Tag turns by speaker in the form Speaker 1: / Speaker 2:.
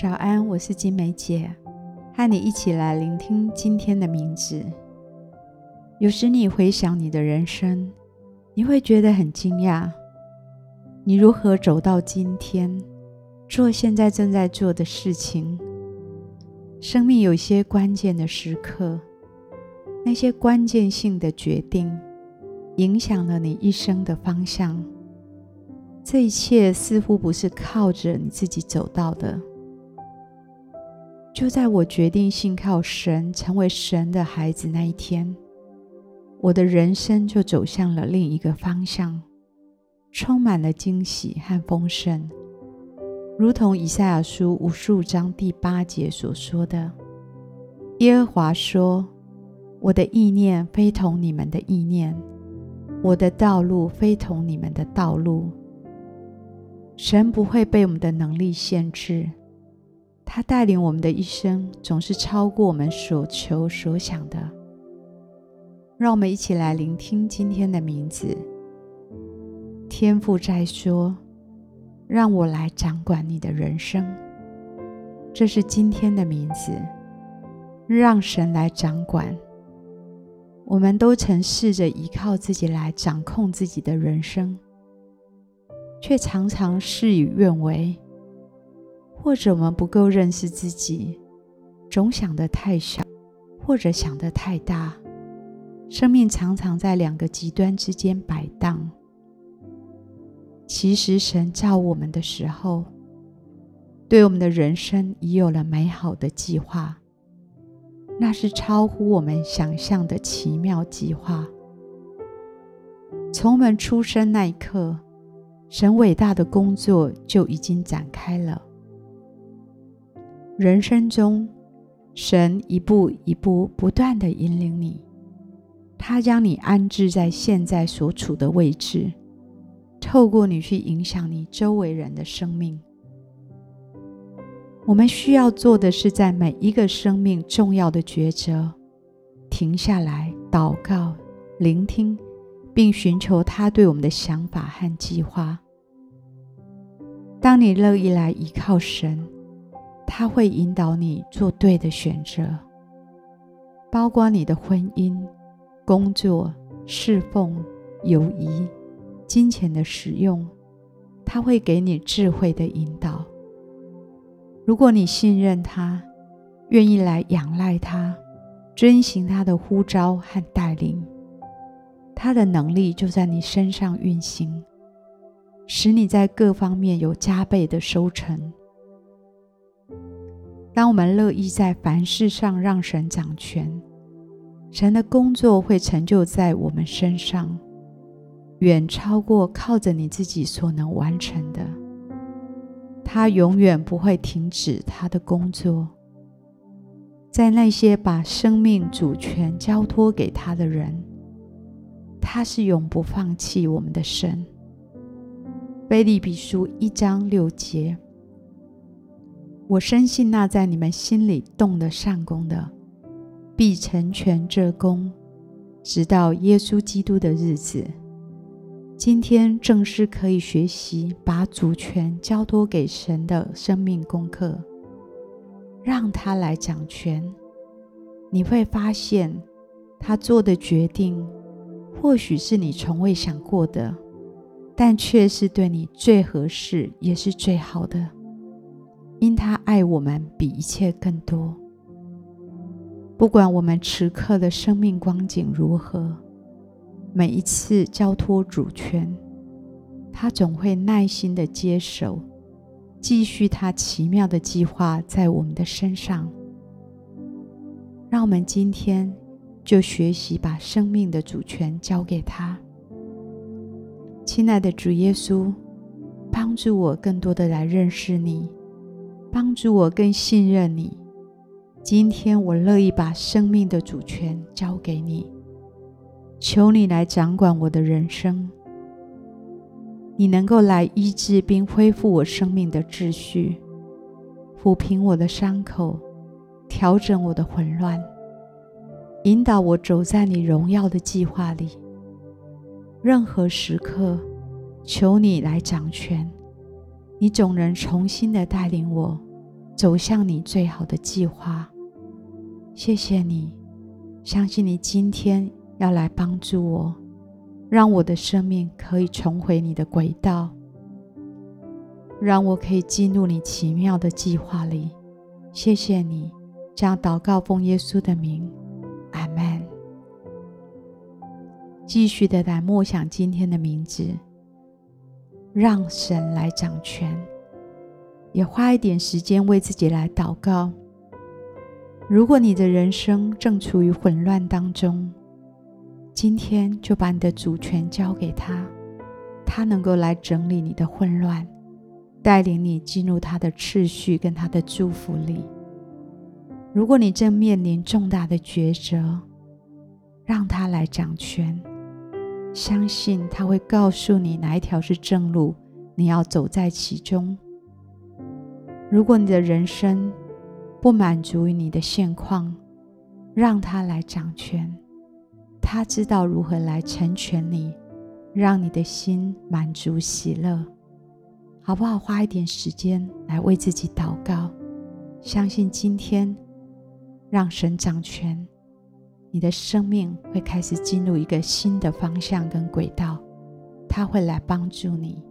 Speaker 1: 早安，我是金梅姐，和你一起来聆听今天的名字。有时你回想你的人生，你会觉得很惊讶，你如何走到今天，做现在正在做的事情。生命有些关键的时刻，那些关键性的决定，影响了你一生的方向。这一切似乎不是靠着你自己走到的。就在我决定信靠神，成为神的孩子那一天，我的人生就走向了另一个方向，充满了惊喜和丰盛，如同以赛亚书五十五章第八节所说的：“耶和华说，我的意念非同你们的意念，我的道路非同你们的道路。”神不会被我们的能力限制，他带领我们的一生总是超过我们所求所想的。让我们一起来聆听今天的名字。天父在说：“让我来掌管你的人生。”这是今天的名字，让神来掌管。我们都曾试着依靠自己来掌控自己的人生。却常常事与愿违，或者我们不够认识自己，总想得太小，或者想得太大，生命常常在两个极端之间摆荡。其实神造我们的时候，对我们的人生已有了美好的计划，那是超乎我们想象的奇妙计划。从我们出生那一刻，神伟大的工作就已经展开了。人生中，神一步一步不断地引领你，他将你安置在现在所处的位置，透过你去影响你周围人的生命。我们需要做的是，在每一个生命重要的抉择，停下来祷告、聆听。并寻求他对我们的想法和计划。当你乐意来依靠神，他会引导你做对的选择，包括你的婚姻、工作、侍奉、友谊、金钱的使用，他会给你智慧的引导。如果你信任他，愿意来仰赖他，遵循他的呼召和带领。他的能力就在你身上运行，使你在各方面有加倍的收成。当我们乐意在凡事上让神掌权，神的工作会成就在我们身上，远超过靠着你自己所能完成的。他永远不会停止他的工作，在那些把生命主权交托给他的人。他是永不放弃我们的神。腓立比书一章六节，我深信那在你们心里动的善工的，必成全这工，直到耶稣基督的日子。今天正是可以学习把主权交托给神的生命功课，让他来掌权。你会发现他做的决定。或许是你从未想过的，但却是对你最合适，也是最好的。因他爱我们比一切更多。不管我们此刻的生命光景如何，每一次交托主权，他总会耐心的接手，继续他奇妙的计划在我们的身上。让我们今天。就学习把生命的主权交给他。亲爱的主耶稣，帮助我更多的来认识你，帮助我更信任你。今天我乐意把生命的主权交给你，求你来掌管我的人生。你能够来医治并恢复我生命的秩序，抚平我的伤口，调整我的混乱。引导我走在你荣耀的计划里。任何时刻，求你来掌权。你总能重新的带领我，走向你最好的计划。谢谢你，相信你今天要来帮助我，让我的生命可以重回你的轨道，让我可以进入你奇妙的计划里。谢谢你，这样祷告奉耶稣的名，阿门。继续的来默想今天的名字，让神来掌权，也花一点时间为自己来祷告。如果你的人生正处于混乱当中，今天就把你的主权交给他，他能够来整理你的混乱，带领你进入他的秩序跟他的祝福里。如果你正面临重大的抉择，让他来掌权。相信他会告诉你哪一条是正路，你要走在其中。如果你的人生不满足于你的现况，让他来掌权，他知道如何来成全你，让你的心满足喜乐，好不好？花一点时间来为自己祷告，相信今天让神掌权。你的生命会开始进入一个新的方向跟轨道，他会来帮助你。